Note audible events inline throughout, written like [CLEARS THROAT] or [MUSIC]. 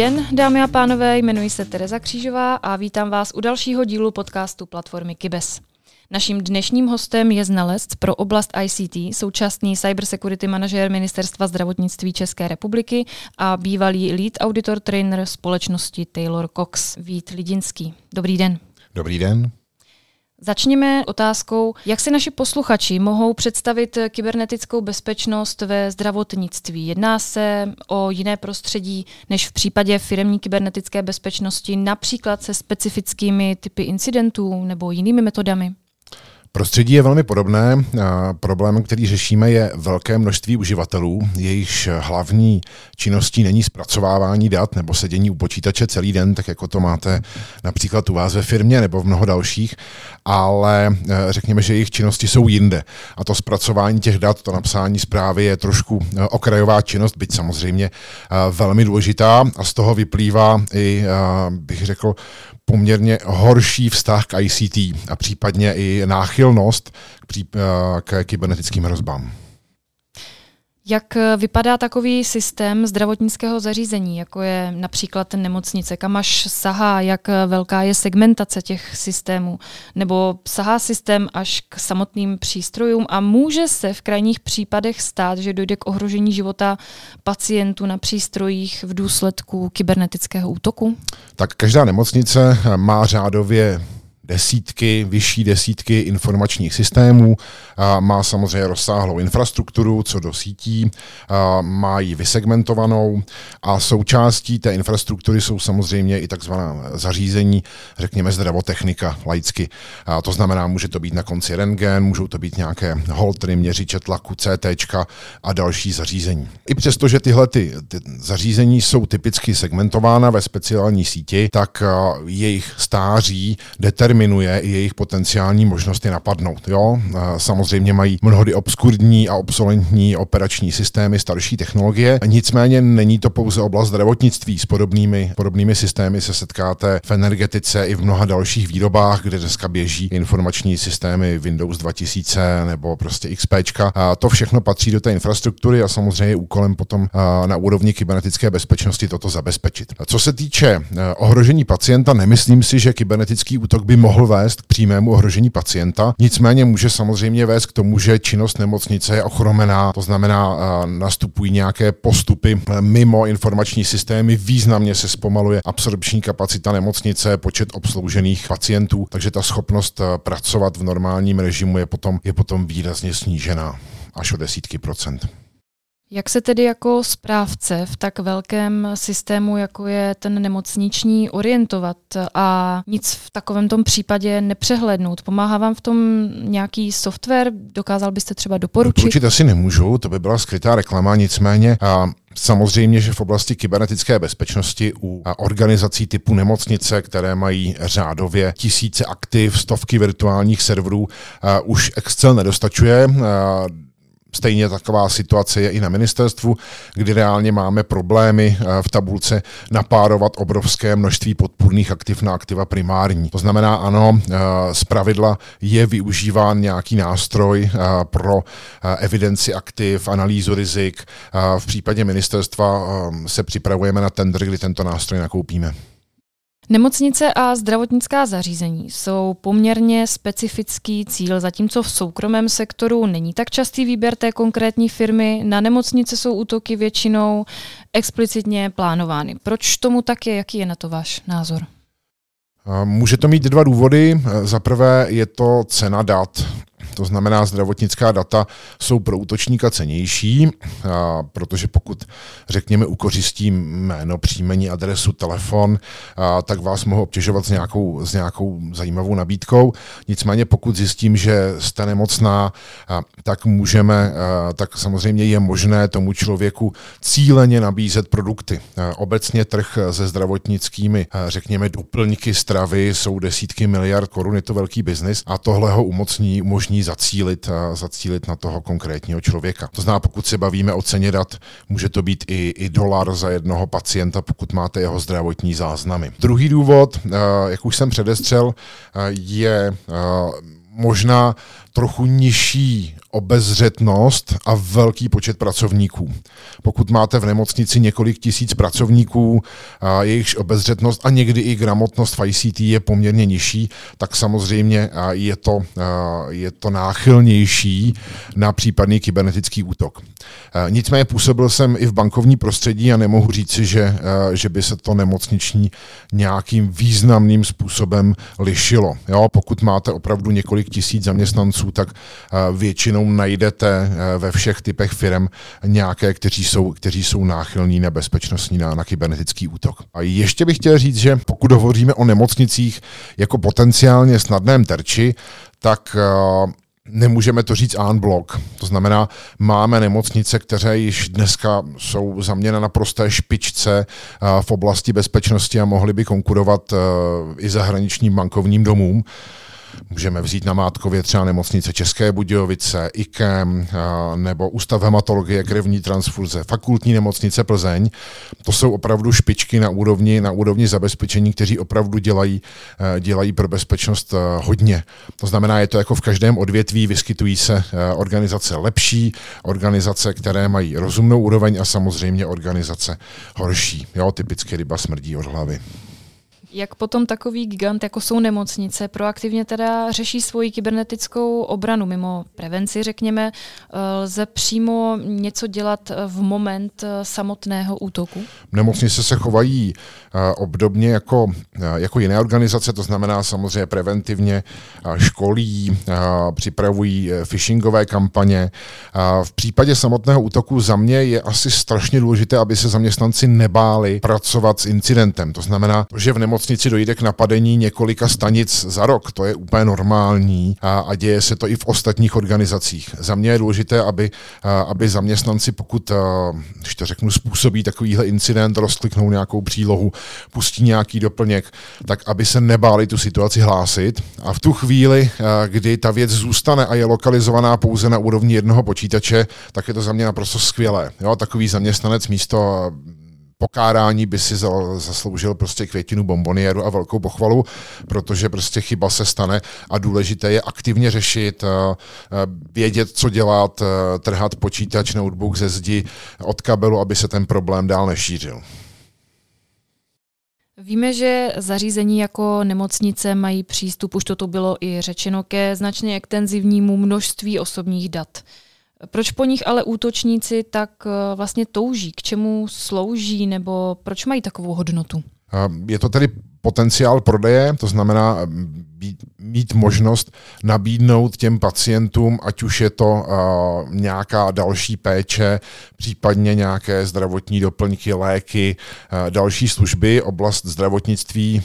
den, dámy a pánové, jmenuji se Tereza Křížová a vítám vás u dalšího dílu podcastu platformy Kibes. Naším dnešním hostem je znalec pro oblast ICT, současný cybersecurity manažer Ministerstva zdravotnictví České republiky a bývalý lead auditor trainer společnosti Taylor Cox, Vít Lidinský. Dobrý den. Dobrý den. Začněme otázkou, jak si naši posluchači mohou představit kybernetickou bezpečnost ve zdravotnictví. Jedná se o jiné prostředí než v případě firmní kybernetické bezpečnosti, například se specifickými typy incidentů nebo jinými metodami? Prostředí je velmi podobné. Problém, který řešíme, je velké množství uživatelů. Jejichž hlavní činností není zpracovávání dat nebo sedění u počítače celý den, tak jako to máte například u vás ve firmě nebo v mnoho dalších, ale e, řekněme, že jejich činnosti jsou jinde. A to zpracování těch dat, to napsání zprávy je trošku e, okrajová činnost, byť samozřejmě e, velmi důležitá a z toho vyplývá i, bych řekl, poměrně horší vztah k ICT a případně i náchylnost k, pří, k kybernetickým hrozbám. Jak vypadá takový systém zdravotnického zařízení, jako je například nemocnice, kam až sahá, jak velká je segmentace těch systémů, nebo sahá systém až k samotným přístrojům a může se v krajních případech stát, že dojde k ohrožení života pacientů na přístrojích v důsledku kybernetického útoku? Tak každá nemocnice má řádově desítky, vyšší desítky informačních systémů, má samozřejmě rozsáhlou infrastrukturu co do sítí, má ji vysegmentovanou a součástí té infrastruktury jsou samozřejmě i takzvaná zařízení, řekněme zdravotechnika laicky. To znamená, může to být na konci rengen, můžou to být nějaké holtry, měřiče tlaku, CT a další zařízení. I přesto, že tyhle ty, ty zařízení jsou typicky segmentována ve speciální síti, tak jejich stáří determinuje determinuje i jejich potenciální možnosti napadnout. Jo? Samozřejmě mají mnohdy obskurní a obsolentní operační systémy, starší technologie, nicméně není to pouze oblast zdravotnictví. S podobnými, podobnými systémy se setkáte v energetice i v mnoha dalších výrobách, kde dneska běží informační systémy Windows 2000 nebo prostě XP. A to všechno patří do té infrastruktury a samozřejmě úkolem potom na úrovni kybernetické bezpečnosti toto zabezpečit. Co se týče e, ohrožení pacienta, nemyslím si, že kybernetický útok by mohl mohl vést k přímému ohrožení pacienta. Nicméně může samozřejmě vést k tomu, že činnost nemocnice je ochromená, to znamená, nastupují nějaké postupy mimo informační systémy, významně se zpomaluje absorpční kapacita nemocnice, počet obsloužených pacientů, takže ta schopnost pracovat v normálním režimu je potom, je potom výrazně snížená až o desítky procent. Jak se tedy jako správce v tak velkém systému, jako je ten nemocniční, orientovat a nic v takovém tom případě nepřehlednout? Pomáhá vám v tom nějaký software? Dokázal byste třeba doporučit? Doporučit asi nemůžu, to by byla skrytá reklama, nicméně a Samozřejmě, že v oblasti kybernetické bezpečnosti u organizací typu nemocnice, které mají řádově tisíce aktiv, stovky virtuálních serverů, už Excel nedostačuje. Stejně taková situace je i na ministerstvu, kdy reálně máme problémy eh, v tabulce napárovat obrovské množství podpůrných aktiv na aktiva primární. To znamená, ano, eh, z pravidla je využíván nějaký nástroj eh, pro evidenci aktiv, analýzu rizik. V případě ministerstva se připravujeme na tender, kdy tento nástroj nakoupíme. Nemocnice a zdravotnická zařízení jsou poměrně specifický cíl, zatímco v soukromém sektoru není tak častý výběr té konkrétní firmy. Na nemocnice jsou útoky většinou explicitně plánovány. Proč tomu tak je? Jaký je na to váš názor? Může to mít dva důvody. Za prvé je to cena dat. To znamená, zdravotnická data jsou pro útočníka cenější, a protože pokud, řekněme, ukořistím jméno, příjmení, adresu, telefon, a, tak vás mohu obtěžovat s nějakou, s nějakou zajímavou nabídkou. Nicméně pokud zjistím, že jste nemocná, a, tak můžeme, a, tak samozřejmě je možné tomu člověku cíleně nabízet produkty. A, obecně trh se zdravotnickými, řekněme, doplňky stravy jsou desítky miliard korun, je to velký biznis a tohle ho umocní, umožní zacílit, zacílit na toho konkrétního člověka. To znamená, pokud se bavíme o ceně dat, může to být i, i dolar za jednoho pacienta, pokud máte jeho zdravotní záznamy. Druhý důvod, jak už jsem předestřel, je možná trochu nižší obezřetnost a velký počet pracovníků. Pokud máte v nemocnici několik tisíc pracovníků, jejichž obezřetnost a někdy i gramotnost v ICT je poměrně nižší, tak samozřejmě je to, je to náchylnější na případný kybernetický útok. Nicméně působil jsem i v bankovní prostředí a nemohu říci, že, že by se to nemocniční nějakým významným způsobem lišilo. Jo, pokud máte opravdu několik tisíc zaměstnanců, tak většinou najdete ve všech typech firm nějaké, kteří jsou, kteří jsou náchylní na bezpečnostní, na, na kybernetický útok. A ještě bych chtěl říct, že pokud hovoříme o nemocnicích jako potenciálně snadném terči, tak Nemůžeme to říct en blok. To znamená, máme nemocnice, které již dneska jsou za mě na naprosté špičce v oblasti bezpečnosti a mohly by konkurovat i zahraničním bankovním domům. Můžeme vzít na Mátkově třeba nemocnice České Budějovice, IKEM nebo Ústav hematologie, krevní transfuze, fakultní nemocnice Plzeň. To jsou opravdu špičky na úrovni, na úrovni zabezpečení, kteří opravdu dělají, e, dělají pro bezpečnost e, hodně. To znamená, je to jako v každém odvětví, vyskytují se organizace lepší, organizace, které mají rozumnou úroveň a samozřejmě organizace horší. Jo, typicky ryba smrdí od hlavy. Jak potom takový gigant, jako jsou nemocnice, proaktivně teda řeší svoji kybernetickou obranu mimo prevenci, řekněme, eh, lze přímo něco dělat v moment eh, samotného útoku? Nemocnice se chovají eh, obdobně jako, jako jiné organizace, to znamená samozřejmě preventivně školí, připravují phishingové kampaně. V případě samotného útoku za mě je asi strašně důležité, aby se zaměstnanci nebáli pracovat s incidentem. To znamená, že v nemocnici nemocnici dojde k napadení několika stanic za rok. To je úplně normální a, a děje se to i v ostatních organizacích. Za mě je důležité, aby, a, aby zaměstnanci, pokud, a, když to řeknu, způsobí takovýhle incident, rozkliknou nějakou přílohu, pustí nějaký doplněk, tak aby se nebáli tu situaci hlásit. A v tu chvíli, a, kdy ta věc zůstane a je lokalizovaná pouze na úrovni jednoho počítače, tak je to za mě naprosto skvělé. Jo, takový zaměstnanec místo pokárání by si zasloužil prostě květinu bombonieru a velkou pochvalu, protože prostě chyba se stane a důležité je aktivně řešit, eh, eh, vědět, co dělat, eh, trhat počítač, notebook ze zdi od kabelu, aby se ten problém dál nešířil. Víme, že zařízení jako nemocnice mají přístup, už toto bylo i řečeno, ke značně extenzivnímu množství osobních dat. Proč po nich ale útočníci tak eh, vlastně touží? K čemu slouží nebo proč mají takovou hodnotu? Je to tedy potenciál prodeje, to znamená eh, mít možnost nabídnout těm pacientům, ať už je to uh, nějaká další péče, případně nějaké zdravotní doplňky, léky, další služby. Oblast zdravotnictví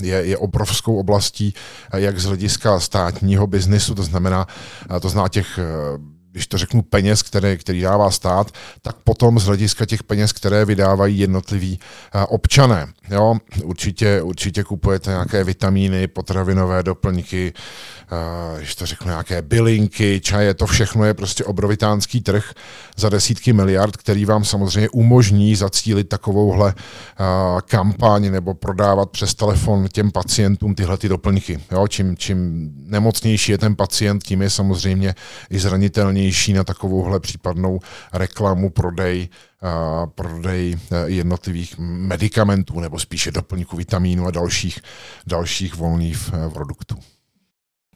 je, je obrovskou oblastí, jak z hlediska státního biznisu, to znamená, to zná těch když to řeknu, peněz, které, který dává stát, tak potom z hlediska těch peněz, které vydávají jednotliví občané. Jo, určitě, určitě kupujete nějaké vitamíny, potravinové doplňky, když to řeknu, nějaké bylinky, čaje, to všechno je prostě obrovitánský trh za desítky miliard, který vám samozřejmě umožní zacílit takovouhle kampaň nebo prodávat přes telefon těm pacientům tyhle ty doplňky. Jo, čím, čím nemocnější je ten pacient, tím je samozřejmě i zranitelnější na takovouhle případnou reklamu, prodej, prodej e, jednotlivých medicamentů nebo spíše doplňků vitamínů a dalších, dalších volných e, produktů.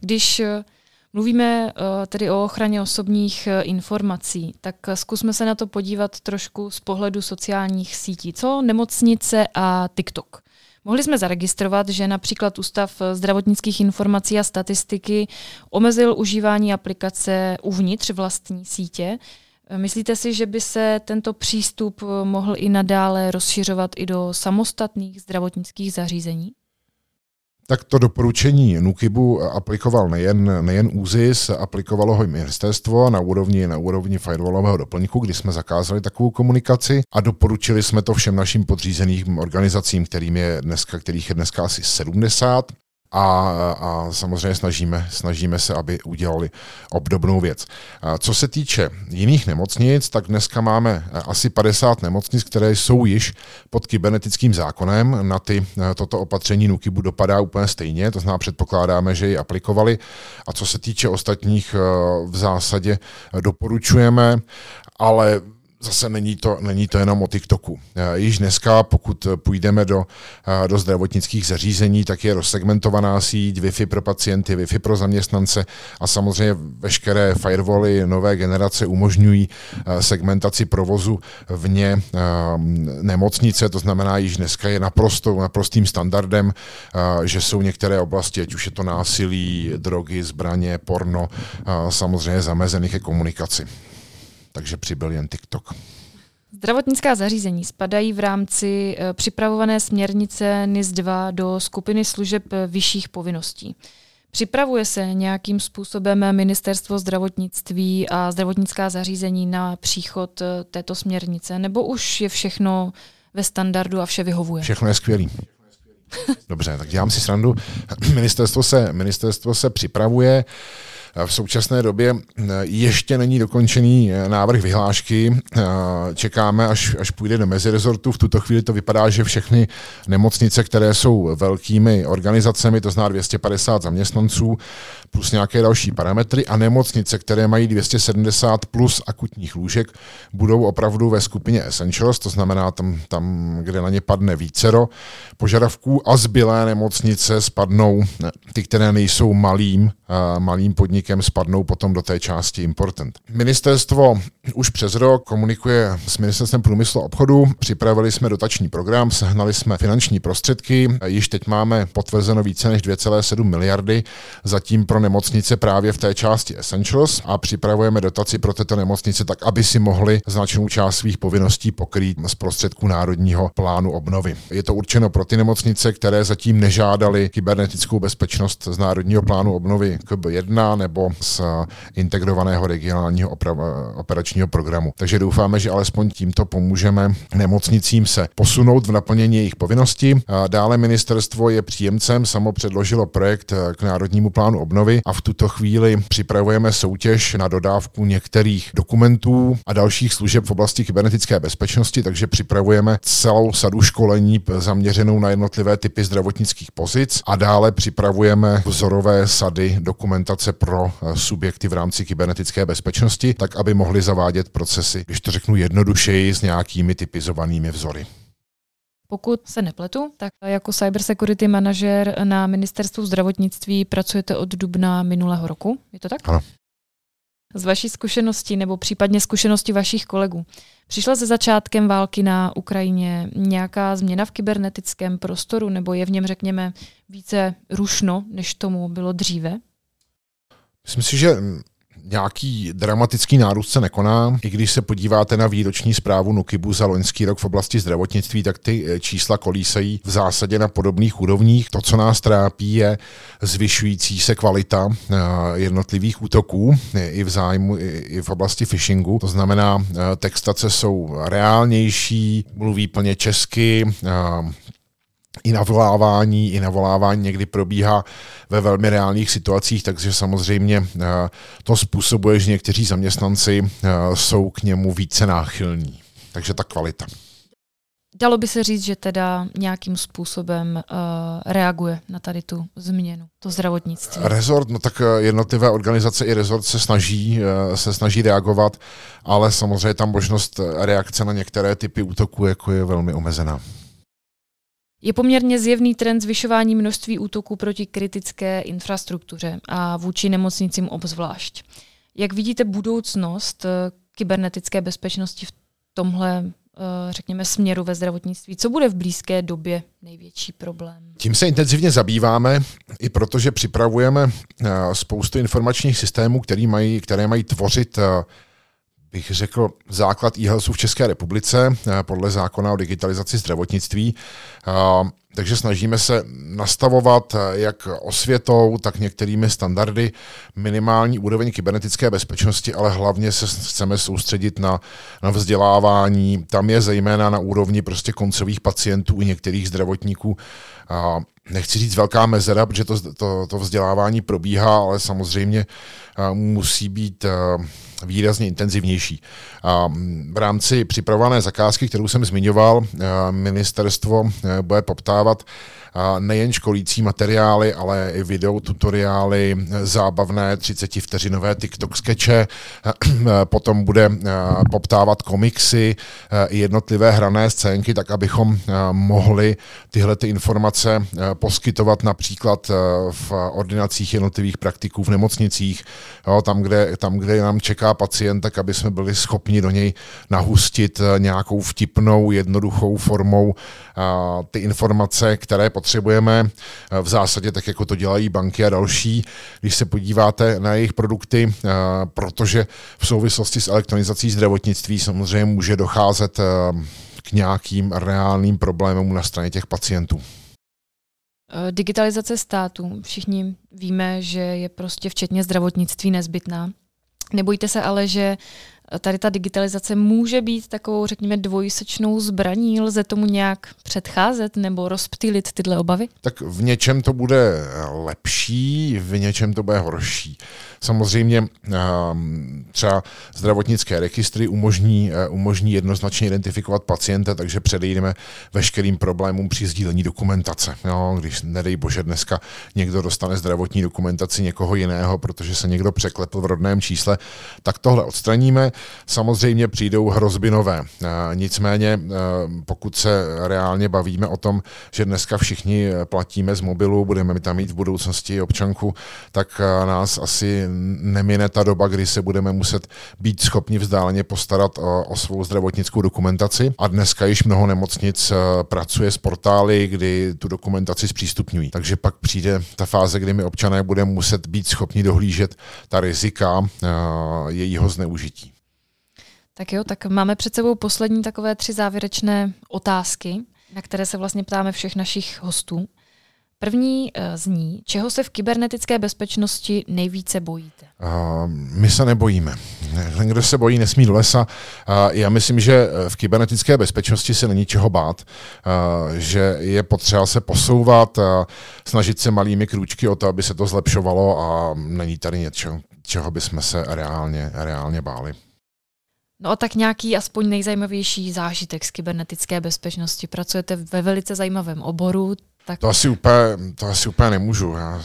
Když e, mluvíme tedy o ochraně osobních informací, tak zkusme se na to podívat trošku z pohledu sociálních sítí. Co nemocnice a TikTok? Mohli jsme zaregistrovat, že například Ústav zdravotnických informací a statistiky omezil užívání aplikace uvnitř vlastní sítě. Myslíte si, že by se tento přístup mohl i nadále rozšiřovat i do samostatných zdravotnických zařízení? Tak to doporučení NUKIBu aplikoval nejen, nejen ÚZIS, aplikovalo ho i ministerstvo na úrovni, na úrovni firewallového doplňku, kdy jsme zakázali takovou komunikaci a doporučili jsme to všem našim podřízeným organizacím, kterým je dneska, kterých je dneska asi 70. a, a samozřejmě snažíme, snažíme se, aby udělali obdobnou věc. Co se týče jiných nemocnic, tak dneska máme asi 50 nemocnic, které jsou již pod kybernetickým zákonem. Na ty toto opatření NUKIBu dopadá úplně stejně, to znamená předpokládáme, že ji aplikovali. A co se týče ostatních, v zásadě doporučujeme, ale zase není to, není to jenom o TikToku. Eh, již dneska, pokud půjdeme do, eh, do zdravotnických zařízení, tak je rozsegmentovaná síť Wi-Fi pro pacienty, Wi-Fi pro zaměstnance a samozřejmě veškeré firewally nové generace umožňují eh, segmentaci provozu vně nemocnice, to znamená, již dneska je naprosto, naprostým standardem, že jsou některé oblasti, ať už je to násilí, drogy, zbraně, porno, samozřejmě zamezených ke komunikaci takže přibyl jen TikTok. Zdravotnická zařízení spadají v rámci eh, připravované směrnice NIS 2 do skupiny služeb eh, vyšších povinností. Připravuje se nějakým způsobem ministerstvo zdravotnictví a zdravotnická zařízení na příchod eh, této směrnice, nebo už je všechno ve standardu a vše vyhovuje? Všechno je skvělý. Dobře, tak dělám si srandu. [CLEARS THROAT] Ministerstvo se, ministerstvo se připravuje. V současné době eh, ještě není dokončený eh, návrh vyhlášky. Eh, čekáme, až, až půjde do mezirezortu. V tuto chvíli to vypadá, že všechny nemocnice, které jsou velkými organizacemi, to zná 250 zaměstnanců, plus nějaké další parametry a nemocnice, které mají 270 plus akutních lůžek, budou opravdu ve skupině Essentials, to znamená tam, tam kde na ně padne vícero požadavků a zbylé nemocnice spadnou, ty, které nejsou malým, malým podnikem, spadnou potom do té části important. Ministerstvo už přes rok komunikuje s Ministerstvem průmyslu a obchodu, připravili jsme dotační program, sehnali jsme finanční prostředky, již teď máme potvrzeno více než 2,7 miliardy, zatím pro nemocnice právě v té části Essentials a připravujeme dotaci pro tyto nemocnice tak, aby si mohli značnou část svých povinností pokrýt z prostředků Národního plánu obnovy. Je to určeno pro ty nemocnice, které zatím nežádali kybernetickou bezpečnost z Národního plánu obnovy KB1 nebo z integrovaného regionálního operačního programu. Takže doufáme, že alespoň tímto pomůžeme nemocnicím se posunout v naplnění jejich povinností. Dále ministerstvo je příjemcem, samo předložilo projekt k Národnímu plánu obnovy a v tuto chvíli připravujeme soutěž na dodávku některých dokumentů a dalších služeb v oblasti kybernetické bezpečnosti, takže připravujeme celou sadu školení zaměřenou na jednotlivé typy zdravotnických pozic a dále připravujeme vzorové sady dokumentace pro eh, subjekty v rámci kybernetické bezpečnosti, tak aby mohli zavádět procesy, když to řeknu jednodušeji, s nějakými typizovanými vzory. Pokud se nepletu, tak jako cybersecurity manažer na ministerstvu zdravotnictví pracujete od dubna minulého roku. Je to tak? Ano. Z vaší zkušenosti nebo případně zkušenosti vašich kolegů. Přišla se začátkem války na Ukrajině nějaká změna v kybernetickém prostoru nebo je v něm, řekněme, více rušno, než tomu bylo dříve? Myslím si, že nějaký dramatický nárůst se nekoná. I když se podíváte na výroční zprávu Nukibu za loňský rok v oblasti zdravotnictví, tak ty eh, čísla kolísají v zásadě na podobných úrovních. To, co nás trápí, je zvyšující se kvalita eh, jednotlivých útoků eh, i v zájmu, i v oblasti phishingu. To znamená, textace jsou reálnější, mluví plně česky, i navolávání, i navolávání někdy probíhá ve velmi reálných situacích, takže samozřejmě eh, to způsobuje, že někteří zaměstnanci eh, jsou k němu více náchylní. Takže ta kvalita. Dalo by se říct, že teda nějakým způsobem uh, reaguje na tady tu změnu, to zdravotnictví. Rezort, no tak jednotlivé organizace i rezort se snaží, uh, se snaží reagovat, ale samozřejmě tam možnost reakce na některé typy útoků jako je velmi omezená. Je poměrně zjevný trend zvyšování množství útoků proti kritické infrastruktuře a vůči nemocnicím obzvlášť. Jak vidíte budoucnost eh, kybernetické bezpečnosti v tomhle eh, řekněme, směru ve zdravotnictví? Co bude v blízké době největší problém? Tím se intenzivně zabýváme, i protože připravujeme eh, spoustu informačních systémů, které mají, které mají tvořit bych řekl, základ e v České republice eh, podle zákona o digitalizaci zdravotnictví. Eh, takže snažíme se nastavovat eh, jak osvětou, tak některými standardy minimální úroveň kybernetické bezpečnosti, ale hlavně se chceme soustředit na, na vzdělávání. Tam je zejména na úrovni prostě koncových pacientů i některých zdravotníků nechci říct velká mezera, protože to, to, to vzdělávání probíhá, ale samozřejmě musí být výrazně intenzivnější. V rámci připravované zakázky, kterou jsem zmiňoval, ministerstvo bude poptávat nejen školící materiály, ale i video tutoriály, zábavné 30 vteřinové TikTok skeče, potom bude poptávat komiksy jednotlivé hrané scénky, tak abychom mohli tyhle ty informace poskytovat například v ordinacích jednotlivých praktiků v nemocnicích, tam, kde, tam, kde nám čeká pacient, tak aby jsme byli schopni do něj nahustit nějakou vtipnou, jednoduchou formou ty informace, které potřebujeme v zásadě tak, jako to dělají banky a další. Když se podíváte na jejich produkty, protože v souvislosti s elektronizací zdravotnictví samozřejmě může docházet k nějakým reálným problémům na straně těch pacientů. Digitalizace státu. Všichni víme, že je prostě včetně zdravotnictví nezbytná. Nebojte se ale, že tady ta digitalizace může být takovou, řekněme, dvojsečnou zbraní? Lze tomu nějak předcházet nebo rozptýlit tyhle obavy? Tak v něčem to bude lepší, v něčem to bude horší. Samozřejmě ehm, třeba zdravotnické registry umožní, eh, umožní jednoznačně identifikovat pacienta, takže předejdeme veškerým problémům při sdílení dokumentace. Jo, když nedej bože dneska někdo dostane zdravotní dokumentaci někoho jiného, protože se někdo překlepl v rodném čísle, tak tohle odstraníme. Samozřejmě přijdou hrozby nové. Eh, nicméně, eh, pokud se reálně bavíme o tom, že dneska všichni platíme z mobilu, budeme tam mít v budoucnosti občanku, tak nás asi nemine ta doba, kdy se budeme muset být schopni vzdáleně postarat o, svou zdravotnickou dokumentaci. A dneska již mnoho nemocnic eh, pracuje s portály, kdy tu dokumentaci zpřístupňují. Takže pak přijde ta fáze, kdy my občané budeme muset být schopni dohlížet ta rizika jejího zneužití. Tak jo, tak máme před sebou poslední takové tři závěrečné otázky, na které se vlastně ptáme všech našich hostů. První uh, zní, čeho se v kybernetické bezpečnosti nejvíce bojíte? Uh, my se nebojíme. Ten, kdo se bojí, nesmí do lesa. Uh, já myslím, že v kybernetické bezpečnosti se není čeho bát, uh, že je potřeba se posouvat, snažit se malými krůčky o to, aby se to zlepšovalo a není tady něco, čeho bychom se reálně, reálně báli. No a tak nějaký aspoň nejzajímavější zážitek z kybernetické bezpečnosti. Pracujete ve velice zajímavém oboru, tak... To, asi úplně, to asi úplně nemůžu. Já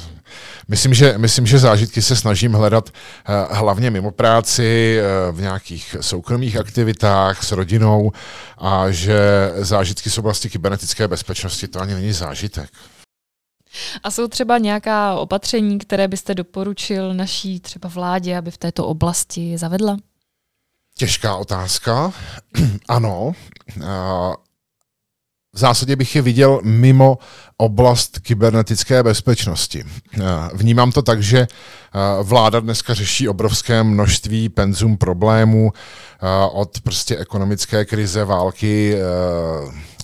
myslím, že, myslím, že zážitky se snažím hledat uh, hlavně mimo práci, uh, v nějakých soukromých aktivitách s rodinou a že zážitky z oblasti kybernetické bezpečnosti to ani není zážitek. A jsou třeba nějaká opatření, které byste doporučil naší třeba vládě, aby v této oblasti zavedla? Těžká otázka. [CLEARS THROAT] ano. V zásadě bych je viděl mimo oblast kybernetické bezpečnosti. Vnímám to tak, že vláda dneska řeší obrovské množství penzum problémů od prostě ekonomické krize, války,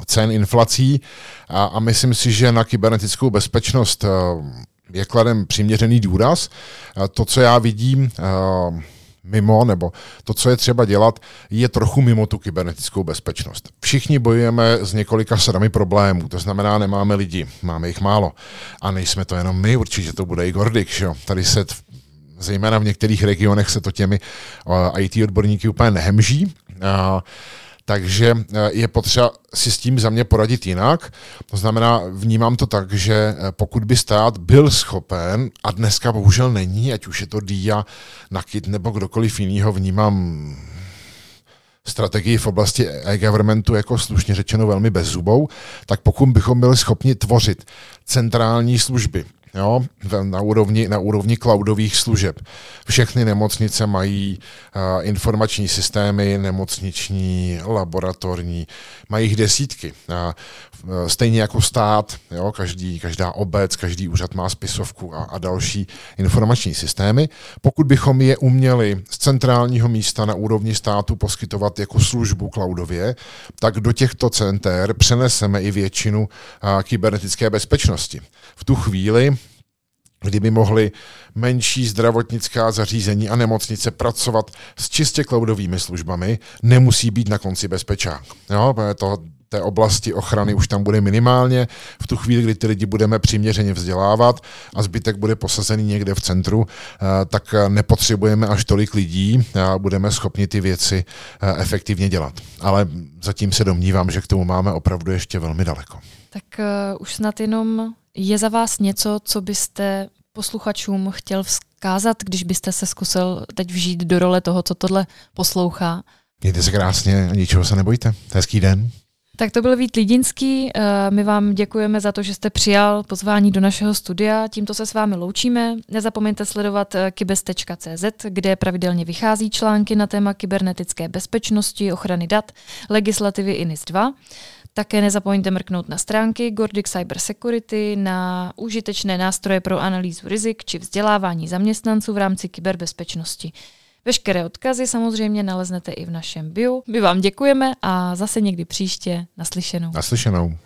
cen, inflací a myslím si, že na kybernetickou bezpečnost je kladem přiměřený důraz. To, co já vidím, mimo, nebo to, co je třeba dělat, je trochu mimo tu kybernetickou bezpečnost. Všichni bojujeme s několika sadami problémů, to znamená, nemáme lidi, máme jich málo. A nejsme to jenom my, určitě to bude i Gordik, že jo? Tady se zejména v některých regionech se to těmi IT odborníky úplně nehemží. Takže eh, je potřeba si s tím za mě poradit jinak. To znamená, vnímám to tak, že eh, pokud by stát byl schopen, a dneska bohužel není, ať už je to DIA, Nakit nebo kdokoliv jinýho, vnímám strategii v oblasti e-governmentu jako slušně řečeno velmi bezzubou, tak pokud bychom byli schopni tvořit centrální služby, jo, na, úrovni, na úrovni cloudových služeb. Všechny nemocnice mají uh, informační systémy, nemocniční, laboratorní, mají jich desítky. Uh, stejně jako stát, jo, každý, každá obec, každý úřad má spisovku a, a další informační systémy. Pokud bychom je uměli z centrálního místa na úrovni státu poskytovat jako službu cloudově, tak do těchto center přeneseme i většinu uh, kybernetické bezpečnosti. V tu chvíli kdyby mohly menší zdravotnická zařízení a nemocnice pracovat s čistě cloudovými službami, nemusí být na konci bezpečák. Jo, to té oblasti ochrany už tam bude minimálně. V tu chvíli, kdy ty lidi budeme přiměřeně vzdělávat a zbytek bude posazený někde v centru, tak nepotřebujeme až tolik lidí a budeme schopni ty věci efektivně dělat. Ale zatím se domnívám, že k tomu máme opravdu ještě velmi daleko. Tak uh, už snad jenom je za vás něco, co byste posluchačům chtěl vzkázat, když byste se zkusil teď vžít do role toho, co tohle poslouchá? Mějte se krásně a ničeho se nebojte. Hezký den. Tak to byl Vít Lidinský. Eh, my vám děkujeme za to, že jste přijal pozvání do našeho studia. Tímto se s vámi loučíme. Nezapomeňte sledovat eh, kybes.cz, kde pravidelně vychází články na téma kybernetické bezpečnosti, ochrany dat, legislativy INIS 2. Také nezapomeňte mrknout na stránky Gordic Cyber Security, na užitečné nástroje pro analýzu rizik či vzdělávání zaměstnanců v rámci kyberbezpečnosti. Veškeré odkazy samozřejmě naleznete i v našem bio. My vám děkujeme a zase někdy příště naslyšenou. Naslyšenou.